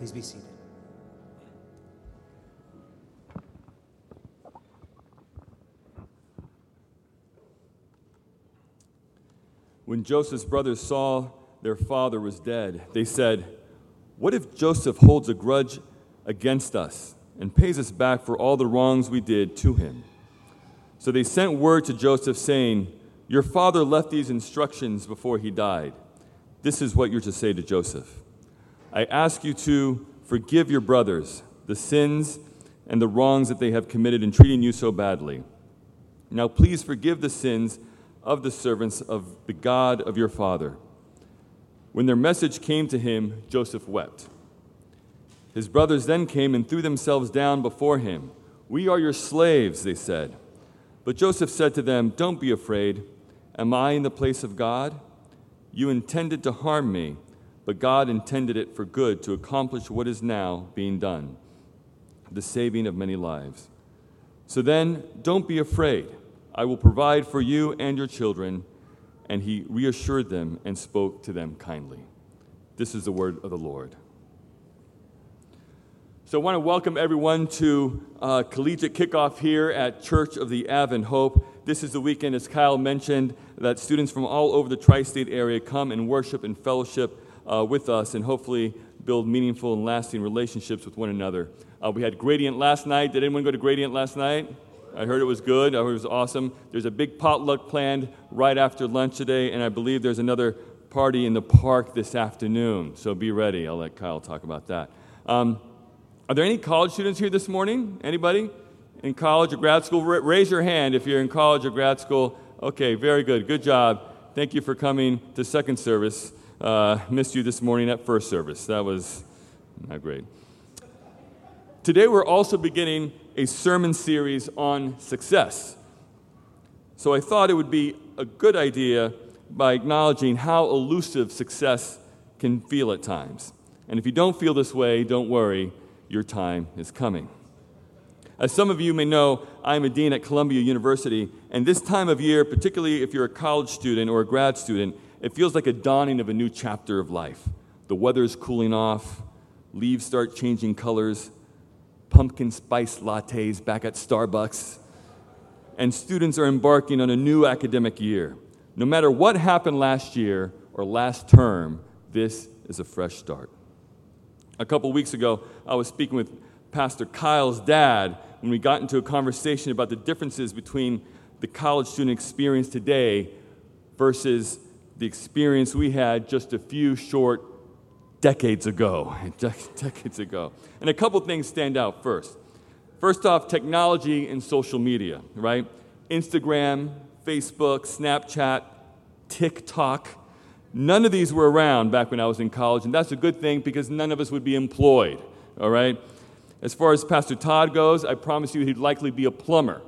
Please be seated. When Joseph's brothers saw their father was dead, they said, What if Joseph holds a grudge against us and pays us back for all the wrongs we did to him? So they sent word to Joseph saying, Your father left these instructions before he died. This is what you're to say to Joseph I ask you to forgive your brothers the sins and the wrongs that they have committed in treating you so badly. Now, please forgive the sins of the servants of the God of your father. When their message came to him, Joseph wept. His brothers then came and threw themselves down before him. We are your slaves, they said. But Joseph said to them, Don't be afraid. Am I in the place of God? You intended to harm me, but God intended it for good to accomplish what is now being done the saving of many lives. So then, don't be afraid. I will provide for you and your children. And he reassured them and spoke to them kindly. This is the word of the Lord. So I want to welcome everyone to uh, collegiate kickoff here at Church of the Advent Hope. This is the weekend, as Kyle mentioned, that students from all over the tri state area come and worship and fellowship uh, with us and hopefully build meaningful and lasting relationships with one another. Uh, we had Gradient last night. Did anyone go to Gradient last night? I heard it was good. I heard it was awesome. There's a big potluck planned right after lunch today, and I believe there's another party in the park this afternoon. So be ready. I'll let Kyle talk about that. Um, are there any college students here this morning? Anybody in college or grad school? Raise your hand if you're in college or grad school. Okay, very good. Good job. Thank you for coming to second service. Uh, missed you this morning at first service. That was not great. Today, we're also beginning a sermon series on success. So I thought it would be a good idea by acknowledging how elusive success can feel at times. And if you don't feel this way, don't worry, your time is coming. As some of you may know, I'm a dean at Columbia University, and this time of year, particularly if you're a college student or a grad student, it feels like a dawning of a new chapter of life. The weather is cooling off, leaves start changing colors, pumpkin spice lattes back at Starbucks, and students are embarking on a new academic year. No matter what happened last year or last term, this is a fresh start. A couple weeks ago, I was speaking with Pastor Kyle's dad when we got into a conversation about the differences between the college student experience today versus the experience we had just a few short decades ago. decades ago. And a couple things stand out first. First off, technology and social media, right? Instagram, Facebook, Snapchat, TikTok. None of these were around back when I was in college, and that's a good thing because none of us would be employed, all right? As far as Pastor Todd goes, I promise you he'd likely be a plumber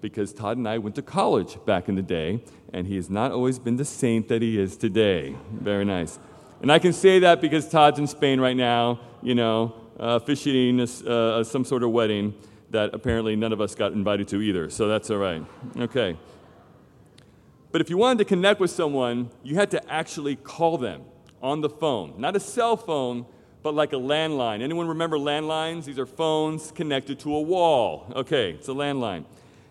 because Todd and I went to college back in the day, and he has not always been the saint that he is today. Very nice. And I can say that because Todd's in Spain right now, you know, uh, officiating uh, some sort of wedding that apparently none of us got invited to either. So that's all right. Okay. But if you wanted to connect with someone, you had to actually call them on the phone. Not a cell phone, but like a landline. Anyone remember landlines? These are phones connected to a wall. Okay, it's a landline.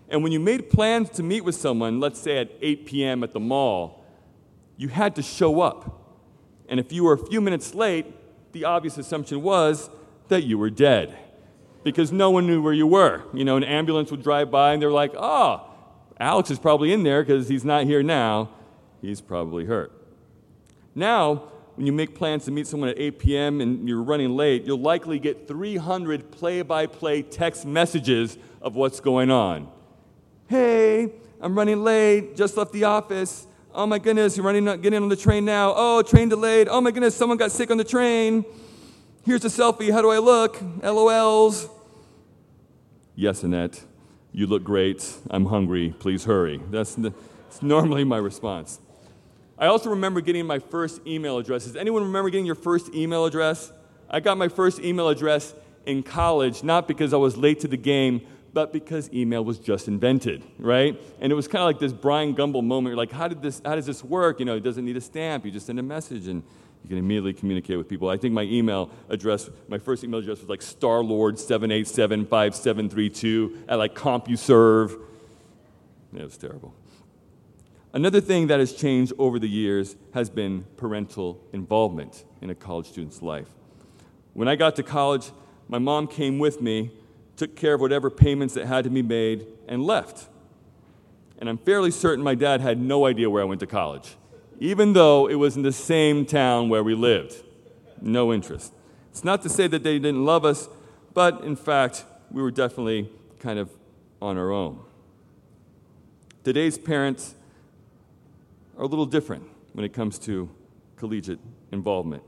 And when you made plans to meet with someone, let's say at 8 p.m. at the mall, you had to show up. And if you were a few minutes late, the obvious assumption was that you were dead because no one knew where you were. You know, an ambulance would drive by and they're like, oh, Alex is probably in there because he's not here now. He's probably hurt. Now, when you make plans to meet someone at 8 p.m. and you're running late, you'll likely get 300 play by play text messages of what's going on. Hey, I'm running late, just left the office. Oh my goodness, you're running, getting on the train now. Oh, train delayed. Oh my goodness, someone got sick on the train. Here's a selfie. How do I look? LOLs. Yes, Annette, you look great. I'm hungry. Please hurry. That's, that's normally my response. I also remember getting my first email address. Does anyone remember getting your first email address? I got my first email address in college, not because I was late to the game, but because email was just invented, right? And it was kind of like this Bryant Gumbel moment. You're like, how did this? How does this work? You know, it doesn't need a stamp. You just send a message, and You can immediately communicate with people. I think my email address, my first email address was like starlord7875732 at like CompuServe. It was terrible. Another thing that has changed over the years has been parental involvement in a college student's life. When I got to college, my mom came with me, took care of whatever payments that had to be made, and left. And I'm fairly certain my dad had no idea where I went to college, even though it was in the same town where we lived. No interest. It's not to say that they didn't love us, but in fact, we were definitely kind of on our own. Today's parents are a little different when it comes to collegiate involvement.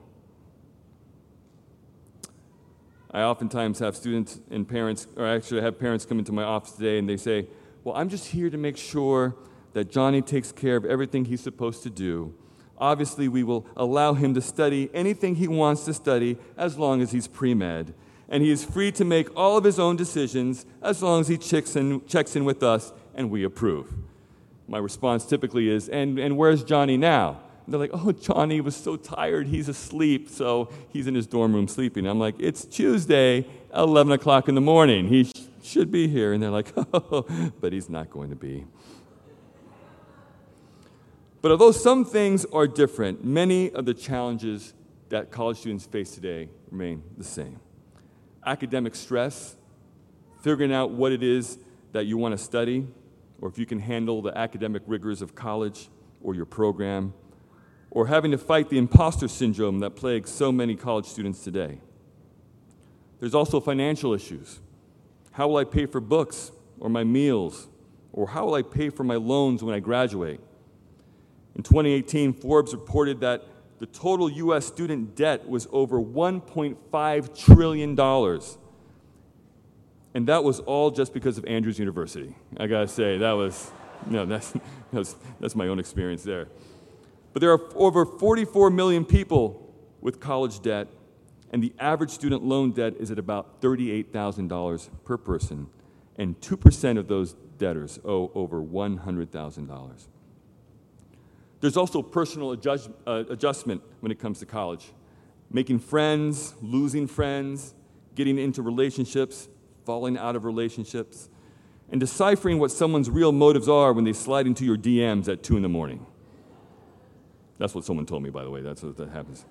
I oftentimes have students and parents, or actually I have parents come into my office today and they say, Well, I'm just here to make sure that Johnny takes care of everything he's supposed to do. Obviously, we will allow him to study anything he wants to study as long as he's pre med. And he is free to make all of his own decisions as long as he checks in, checks in with us and we approve my response typically is, and, and where's Johnny now? They're like, oh, Johnny was so tired, he's asleep, so he's in his dorm room sleeping. I'm like, it's Tuesday, 11 o'clock in the morning. He sh- should be here. And they're like, oh, but he's not going to be. But although some things are different, many of the challenges that college students face today remain the same. Academic stress, figuring out what it is that you want to study, or if you can handle the academic rigors of college or your program, or having to fight the imposter syndrome that plagues so many college students today. There's also financial issues. How will I pay for books or my meals? Or how will I pay for my loans when I graduate? In 2018, Forbes reported that the total U.S. student debt was over $1.5 trillion and that was all just because of Andrews University. I gotta say, that was, no, that's, that's, that's my own experience there. But there are over 44 million people with college debt, and the average student loan debt is at about $38,000 per person, and 2% of those debtors owe over $100,000. There's also personal adjust, uh, adjustment when it comes to college. Making friends, losing friends, getting into relationships, falling out of relationships, and deciphering what someone's real motives are when they slide into your DMs at 2 in the morning. That's what someone told me, by the way. That's what that happens.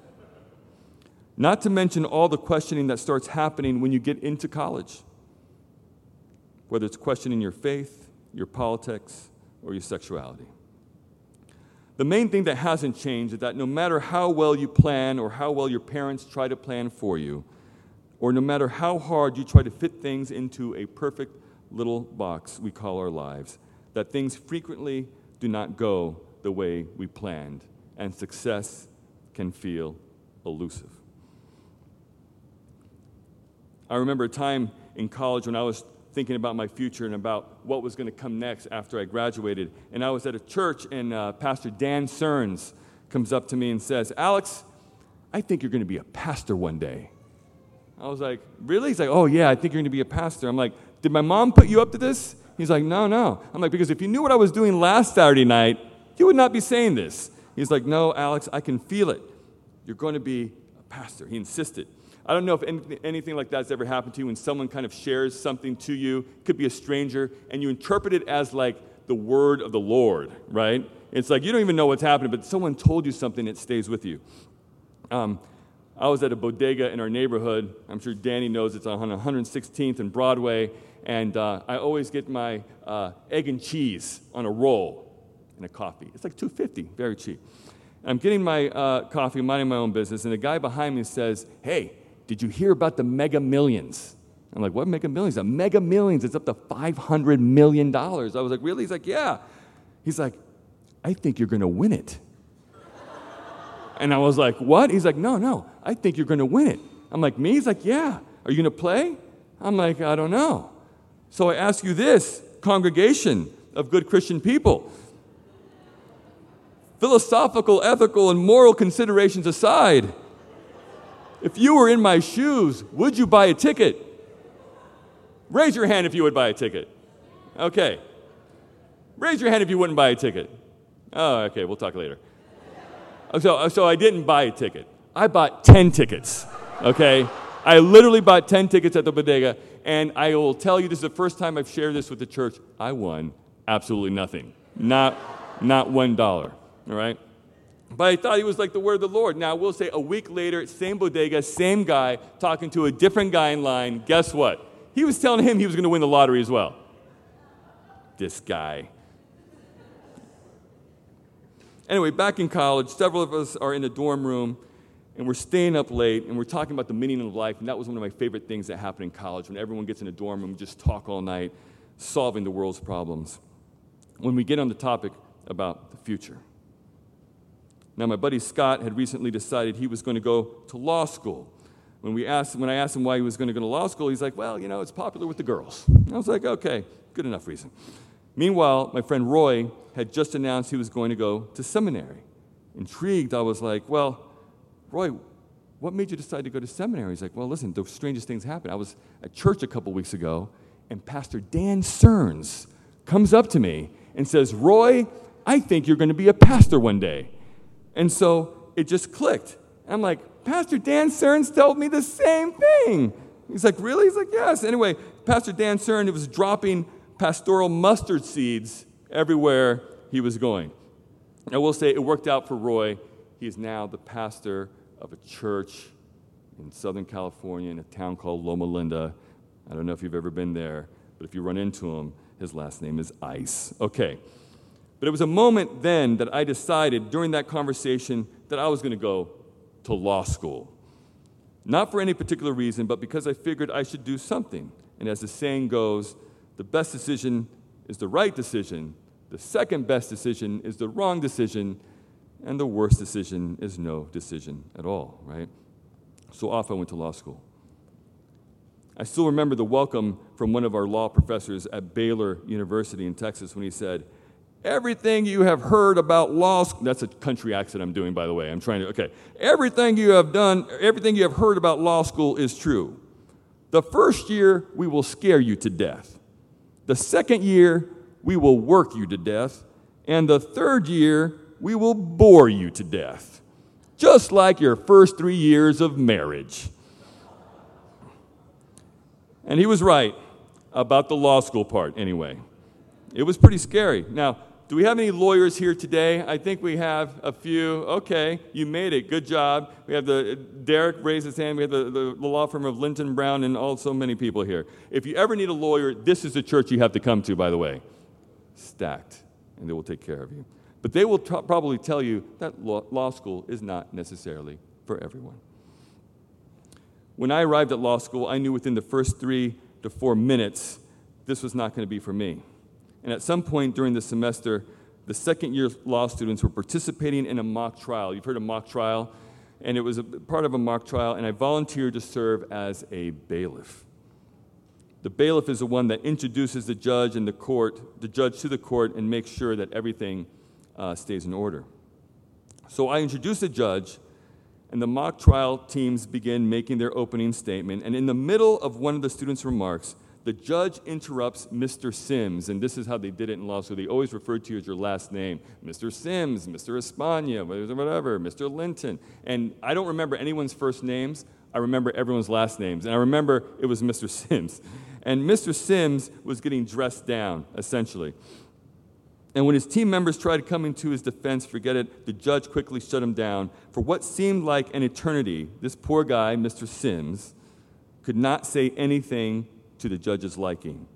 Not to mention all the questioning that starts happening when you get into college, whether it's questioning your faith, your politics, or your sexuality. The main thing that hasn't changed is that no matter how well you plan or how well your parents try to plan for you, or no matter how hard you try to fit things into a perfect little box we call our lives, that things frequently do not go the way we planned, and success can feel elusive. I remember a time in college when I was thinking about my future and about what was going to come next after I graduated. And I was at a church, and uh, Pastor Dan Cerns comes up to me and says, Alex, I think you're going to be a pastor one day. I was like, Really? He's like, Oh, yeah, I think you're going to be a pastor. I'm like, Did my mom put you up to this? He's like, No, no. I'm like, Because if you knew what I was doing last Saturday night, you would not be saying this. He's like, No, Alex, I can feel it. You're going to be a pastor. He insisted. I don't know if anything like that's ever happened to you when someone kind of shares something to you, could be a stranger, and you interpret it as like the word of the Lord, right? It's like you don't even know what's happening, but someone told you something, it stays with you. Um, I was at a bodega in our neighborhood. I'm sure Danny knows it's on 116th and Broadway. And uh, I always get my uh, egg and cheese on a roll and a coffee. It's like 250, very cheap. I'm getting my uh, coffee, minding my own business, and the guy behind me says, Hey, did you hear about the mega millions? I'm like, What mega millions? A mega millions, it's up to $500 million. I was like, Really? He's like, Yeah. He's like, I think you're going to win it. And I was like, What? He's like, No, no, I think you're going to win it. I'm like, Me? He's like, Yeah. Are you going to play? I'm like, I don't know. So I ask you this, congregation of good Christian people. Philosophical, ethical, and moral considerations aside, if you were in my shoes, would you buy a ticket? Raise your hand if you would buy a ticket. Okay. Raise your hand if you wouldn't buy a ticket. Oh, okay, we'll talk later. Uh, so, uh, so I didn't buy a ticket. I bought 10 tickets, okay? I literally bought 10 tickets at the bodega, and I will tell you this is the first time I've shared this with the church. I won absolutely nothing. Not, not one dollar, all right? But I thought he was like the word of the Lord. Now, we'll say a week later, same bodega, same guy, talking to a different guy in line. Guess what? He was telling him he was going to win the lottery as well. This guy. Anyway, back in college, several of us are in the dorm room and we're staying up late and we're talking about the meaning of life. And that was one of my favorite things that happened in college when everyone gets in a dorm room, we just talk all night, solving the world's problems. When we get on the topic about the future. Now, my buddy Scott had recently decided he was going to go to law school. When, we asked, when I asked him why he was going to go to law school, he's like, well, you know, it's popular with the girls. I was like, okay, good enough reason. Meanwhile, my friend Roy had just announced he was going to go to seminary. Intrigued, I was like, well, Roy, what made you decide to go to seminary? He's like, well, listen, the strangest things happen. I was at church a couple weeks ago, and Pastor Dan Cerns comes up to me and says, Roy, I think you're going to be a pastor one day. And so it just clicked. I'm like, Pastor Dan Cearns told me the same thing. He's like, really? He's like, yes. Anyway, Pastor Dan Cearns was dropping pastoral mustard seeds everywhere he was going. I will say it worked out for Roy. He is now the pastor of a church in Southern California in a town called Loma Linda. I don't know if you've ever been there, but if you run into him, his last name is Ice. Okay. But it was a moment then that I decided during that conversation that I was going to go to law school. Not for any particular reason, but because I figured I should do something. And as the saying goes, the best decision is the right decision, the second best decision is the wrong decision, and the worst decision is no decision at all, right? So off I went to law school. I still remember the welcome from one of our law professors at Baylor University in Texas when he said, Everything you have heard about law school, that's a country accent I'm doing, by the way. I'm trying to, okay. Everything you have done, everything you have heard about law school is true. The first year, we will scare you to death. The second year, we will work you to death. And the third year, we will bore you to death. Just like your first three years of marriage. And he was right about the law school part, anyway. It was pretty scary. Now, do we have any lawyers here today? I think we have a few. Okay, you made it. Good job. We have the Derek raised his hand. We have the, the, the, law firm of Linton Brown and also many people here. If you ever need a lawyer, this is the church you have to come to, by the way. Stacked, and they will take care of you. But they will t- probably tell you that law, law school is not necessarily for everyone. When I arrived at law school, I knew within the first three to four minutes this was not going to be for me. And at some point during the semester, the second year law students were participating in a mock trial. You've heard of mock trial? And it was part of a mock trial, and I volunteered to serve as a bailiff. The bailiff is the one that introduces the judge and the court, the judge to the court, and makes sure that everything uh, stays in order. So I introduce the judge, and the mock trial teams begin making their opening statement. And in the middle of one of the students' remarks, the judge interrupts Mr. Sims, and this is how they did it in law school. They always referred to you as your last name Mr. Sims, Mr. Espana, whatever, Mr. Linton. And I don't remember anyone's first names, I remember everyone's last names. And I remember it was Mr. Sims. And Mr. Sims was getting dressed down, essentially. And when his team members tried coming to his defense, forget it, the judge quickly shut him down. For what seemed like an eternity, this poor guy, Mr. Sims, could not say anything to the judge's liking,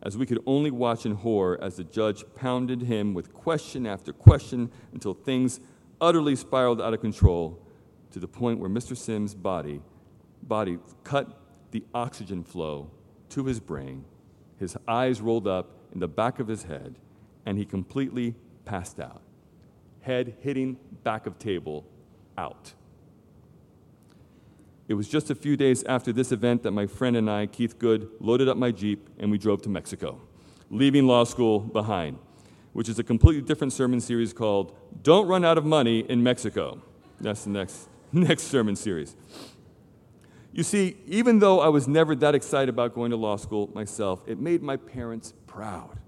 as we could only watch in horror as the judge pounded him with question after question until things utterly spiraled out of control to the point where Mr. Sims' body, body cut the oxygen flow to his brain, his eyes rolled up in the back of his head, and he completely passed out. Head hitting back of table, out. It was just a few days after this event that my friend and I, Keith Good, loaded up my Jeep and we drove to Mexico, leaving law school behind, which is a completely different sermon series called Don't Run Out of Money in Mexico. That's the next, next sermon series. You see, even though I was never that excited about going to law school myself, it made my parents proud.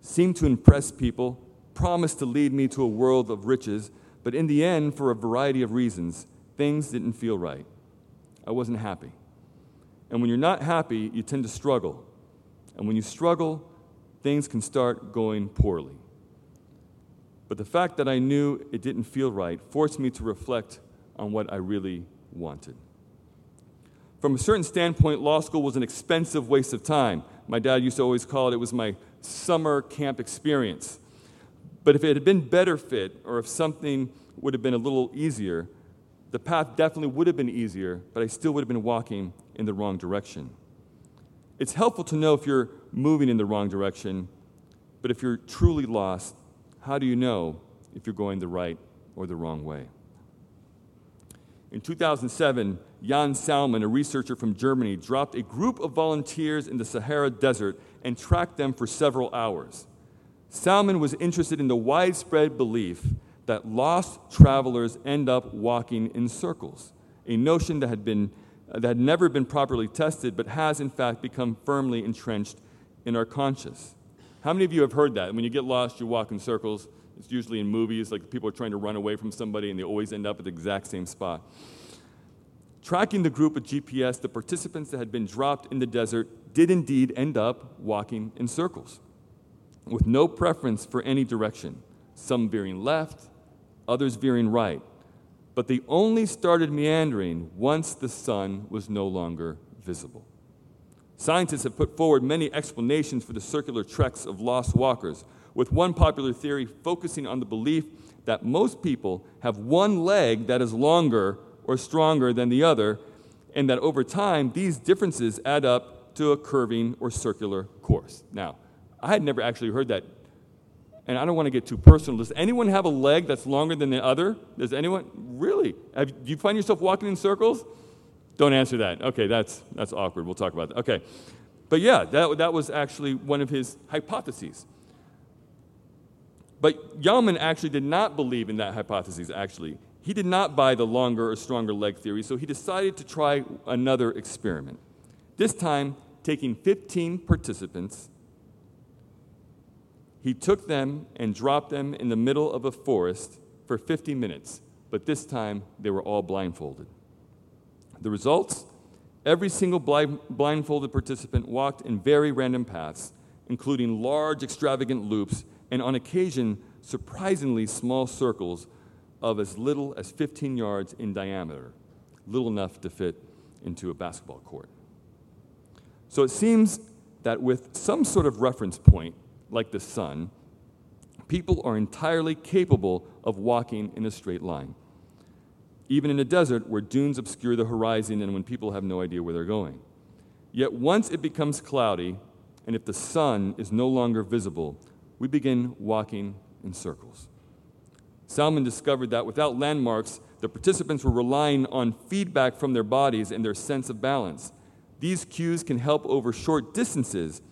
Seemed to impress people, promised to lead me to a world of riches, but in the end, for a variety of reasons, things didn't feel right. I wasn't happy. And when you're not happy, you tend to struggle. And when you struggle, things can start going poorly. But the fact that I knew it didn't feel right forced me to reflect on what I really wanted. From a certain standpoint, law school was an expensive waste of time. My dad used to always call it, it was my summer camp experience. But if it had been better fit, or if something would have been a little easier, the path definitely would have been easier, but I still would have been walking in the wrong direction. It's helpful to know if you're moving in the wrong direction, but if you're truly lost, how do you know if you're going the right or the wrong way? In 2007, Jan Souman, a researcher from Germany, dropped a group of volunteers in the Sahara Desert and tracked them for several hours. Salman was interested in the widespread belief that lost travelers end up walking in circles, a notion that had, been, that had never been properly tested but has, in fact, become firmly entrenched in our conscience. How many of you have heard that? When you get lost, you walk in circles. It's usually in movies, like people are trying to run away from somebody and they always end up at the exact same spot. Tracking the group with GPS, the participants that had been dropped in the desert did indeed end up walking in circles with no preference for any direction, some veering left, others veering right. But they only started meandering once the sun was no longer visible. Scientists have put forward many explanations for the circular treks of lost walkers, with one popular theory focusing on the belief that most people have one leg that is longer or stronger than the other, and that over time, these differences add up to a curving or circular course. Now, I had never actually heard that, and I don't want to get too personal. Does anyone have a leg that's longer than the other? Does anyone? Really? Have, do you find yourself walking in circles? Don't answer that. Okay, that's, that's awkward. We'll talk about that. Okay. But yeah, that, that was actually one of his hypotheses. But Yalman actually did not believe in that hypothesis, actually. He did not buy the longer or stronger leg theory, so he decided to try another experiment. This time, taking 15 participants, he took them and dropped them in the middle of a forest for 50 minutes, but this time they were all blindfolded. The results? Every single blind, blindfolded participant walked in very random paths, including large, extravagant loops, and on occasion, surprisingly small circles of as little as 15 yards in diameter, little enough to fit into a basketball court. So it seems that with some sort of reference point, like the sun, people are entirely capable of walking in a straight line. Even in a desert where dunes obscure the horizon and when people have no idea where they're going. Yet once it becomes cloudy, and if the sun is no longer visible, we begin walking in circles. Souman discovered that without landmarks, the participants were relying on feedback from their bodies and their sense of balance. These cues can help over short distances.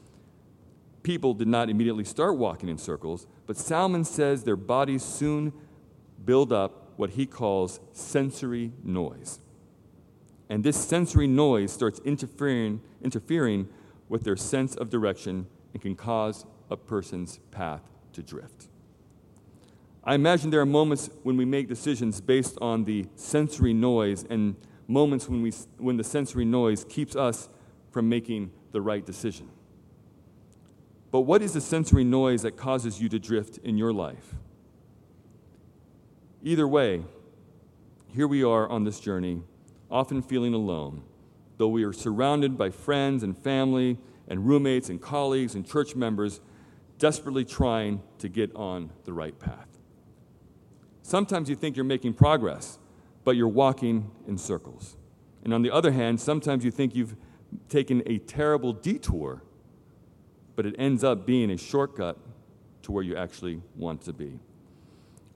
People did not immediately start walking in circles, but Souman says their bodies soon build up what he calls sensory noise. And this sensory noise starts interfering, interfering with their sense of direction and can cause a person's path to drift. I imagine there are moments when we make decisions based on the sensory noise and moments when, we, when the sensory noise keeps us from making the right decision. But what is the sensory noise that causes you to drift in your life? Either way, here we are on this journey, often feeling alone, though we are surrounded by friends and family and roommates and colleagues and church members desperately trying to get on the right path. Sometimes you think you're making progress, but you're walking in circles. And on the other hand, sometimes you think you've taken a terrible detour, but it ends up being a shortcut to where you actually want to be.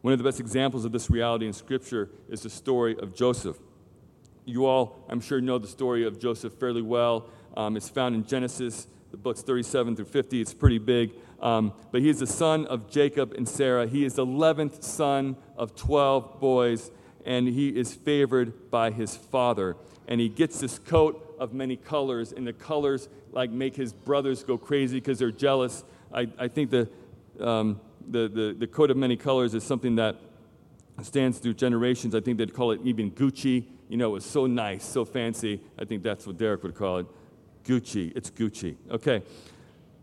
One of the best examples of this reality in Scripture is the story of Joseph. You all, I'm sure, know the story of Joseph fairly well. Um, it's found in Genesis, the books 37 through 50. It's pretty big. Um, but he is the son of Jacob and Sarah. He is the 11th son of 12 boys, and he is favored by his father. And he gets this coat of many colors, and the colors like make his brothers go crazy because they're jealous. I, I think the, um, the, the, the coat of many colors is something that stands through generations. I think they'd call it even Gucci. You know, it was so nice, so fancy. I think that's what Derek would call it. Gucci. It's Gucci. Okay.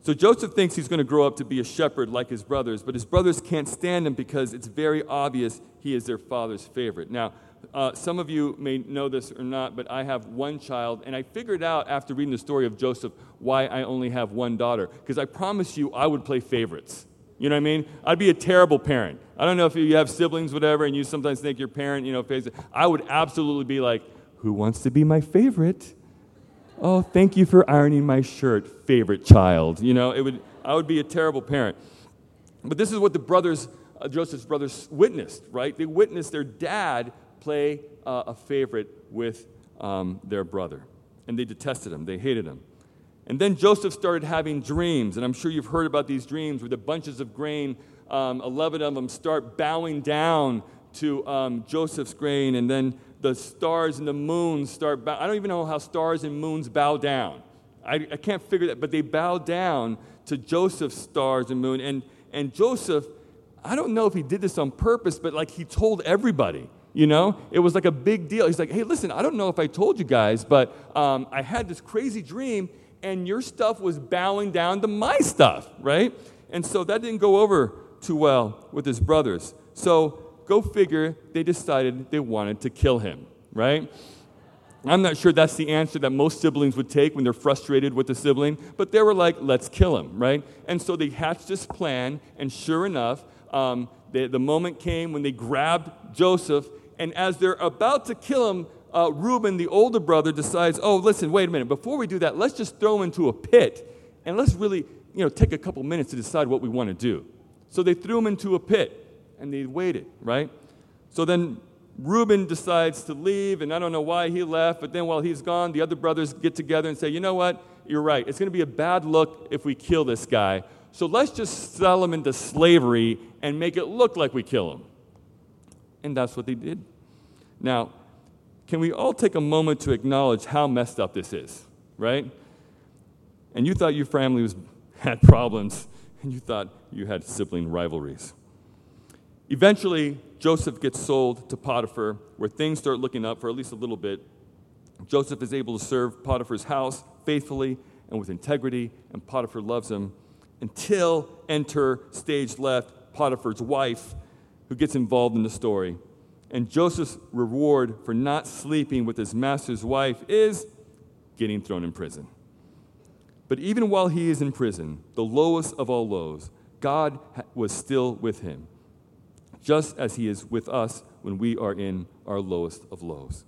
So Joseph thinks he's going to grow up to be a shepherd like his brothers, but his brothers can't stand him because it's very obvious he is their father's favorite. Now, uh, some of you may know this or not, but I have one child, and I figured out after reading the story of Joseph why I only have one daughter. Because I promise you, I would play favorites. You know what I mean? I'd be a terrible parent. I don't know if you have siblings, whatever, and you sometimes think your parent, you know, favorite. I would absolutely be like, who wants to be my favorite? Oh, thank you for ironing my shirt, favorite child. You know, it would, I would be a terrible parent. But this is what the brothers, uh, Joseph's brothers, witnessed, right? They witnessed their dad play uh, a favorite with um, their brother. And they detested him, they hated him. And then Joseph started having dreams, and I'm sure you've heard about these dreams where the bunches of grain, um, 11 of them, start bowing down to um, Joseph's grain, and then the stars and the moons start. Bow- I don't even know how stars and moons bow down. I, I can't figure that, but they bow down to Joseph's stars and moon. And, and Joseph, I don't know if he did this on purpose, but like he told everybody. You know, it was like a big deal. He's like, hey, listen, I don't know if I told you guys, but um, I had this crazy dream, and your stuff was bowing down to my stuff, right? And so that didn't go over too well with his brothers. So go figure, they decided they wanted to kill him, right? I'm not sure that's the answer that most siblings would take when they're frustrated with a sibling, but they were like, let's kill him, right? And so they hatched this plan, and sure enough, um, the, the moment came when they grabbed Joseph and as they're about to kill him, uh, Reuben, the older brother, decides, oh, listen, wait a minute. Before we do that, let's just throw him into a pit and let's really, you know, take a couple minutes to decide what we want to do. So they threw him into a pit and they waited, right? So then Reuben decides to leave, and I don't know why he left, but then while he's gone, the other brothers get together and say, you know what? You're right. It's going to be a bad look if we kill this guy. So let's just sell him into slavery and make it look like we kill him. And that's what they did. Now, can we all take a moment to acknowledge how messed up this is, right? And you thought your family was, had problems, and you thought you had sibling rivalries. Eventually, Joseph gets sold to Potiphar, where things start looking up for at least a little bit. Joseph is able to serve Potiphar's house faithfully and with integrity, and Potiphar loves him until enter stage left Potiphar's wife, who gets involved in the story. And Joseph's reward for not sleeping with his master's wife is getting thrown in prison. But even while he is in prison, the lowest of all lows, God was still with him, just as he is with us when we are in our lowest of lows.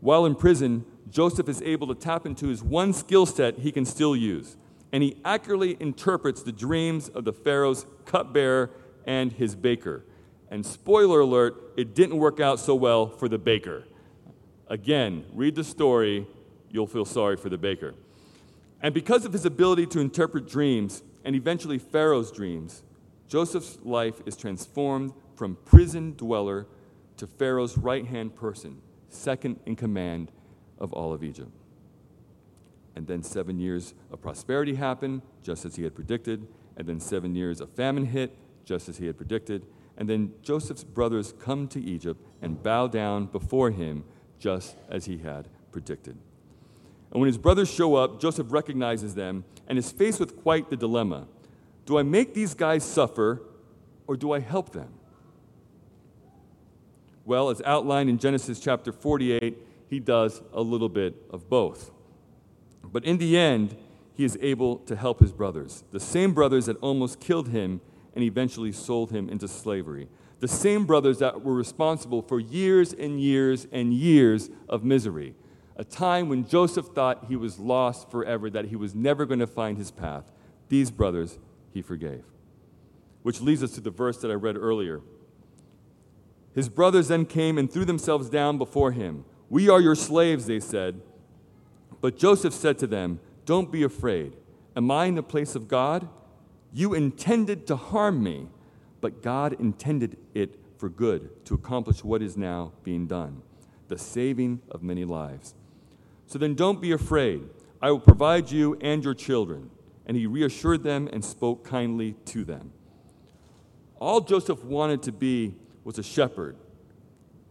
While in prison, Joseph is able to tap into his one skill set he can still use, and he accurately interprets the dreams of the Pharaoh's cupbearer and his baker. And spoiler alert, it didn't work out so well for the baker. Again, read the story, you'll feel sorry for the baker. And because of his ability to interpret dreams, and eventually Pharaoh's dreams, Joseph's life is transformed from prison dweller to Pharaoh's right hand person, second in command of all of Egypt. And then seven years of prosperity happened, just as he had predicted. And then seven years of famine hit, just as he had predicted. And then Joseph's brothers come to Egypt and bow down before him, just as he had predicted. And when his brothers show up, Joseph recognizes them and is faced with quite the dilemma Do I make these guys suffer, or do I help them? Well, as outlined in Genesis chapter 48, he does a little bit of both. But in the end, he is able to help his brothers, the same brothers that almost killed him and eventually sold him into slavery. The same brothers that were responsible for years and years and years of misery. A time when Joseph thought he was lost forever, that he was never going to find his path. These brothers he forgave. Which leads us to the verse that I read earlier. His brothers then came and threw themselves down before him. We are your slaves, they said. But Joseph said to them, Don't be afraid. Am I in the place of God? You intended to harm me, but God intended it for good to accomplish what is now being done the saving of many lives. So then don't be afraid. I will provide you and your children. And he reassured them and spoke kindly to them. All Joseph wanted to be was a shepherd.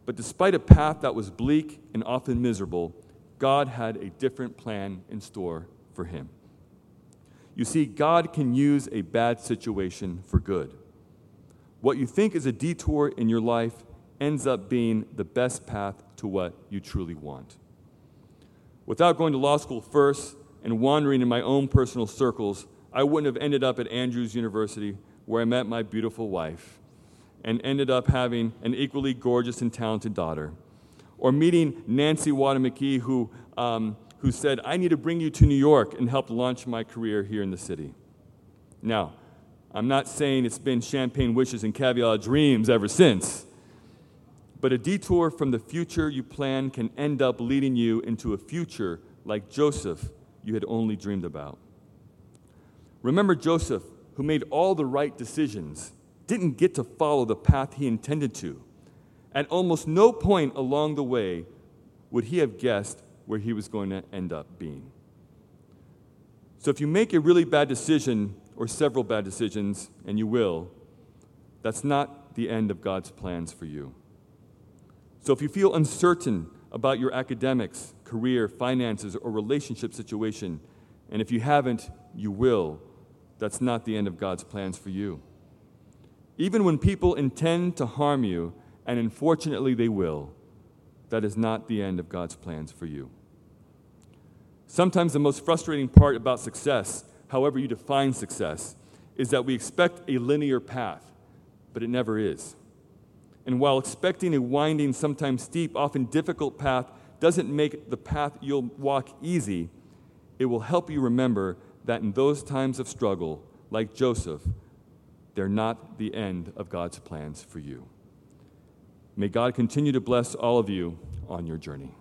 But despite a path that was bleak and often miserable, God had a different plan in store for him. You see, God can use a bad situation for good. What you think is a detour in your life ends up being the best path to what you truly want. Without going to law school first and wandering in my own personal circles, I wouldn't have ended up at Andrews University where I met my beautiful wife and ended up having an equally gorgeous and talented daughter. Or meeting Nancy Wada McKee, who, um, who said, I need to bring you to New York and help launch my career here in the city. Now, I'm not saying it's been champagne wishes and caviar dreams ever since. But a detour from the future you plan can end up leading you into a future like Joseph you had only dreamed about. Remember Joseph, who made all the right decisions, didn't get to follow the path he intended to. At almost no point along the way would he have guessed where he was going to end up being. So if you make a really bad decision or several bad decisions, and you will, that's not the end of God's plans for you. So if you feel uncertain about your academics, career, finances, or relationship situation, and if you haven't, you will, that's not the end of God's plans for you. Even when people intend to harm you, and unfortunately they will, that is not the end of God's plans for you. Sometimes the most frustrating part about success, however you define success, is that we expect a linear path, but it never is. And while expecting a winding, sometimes steep, often difficult path doesn't make the path you'll walk easy, it will help you remember that in those times of struggle, like Joseph, they're not the end of God's plans for you. May God continue to bless all of you on your journey.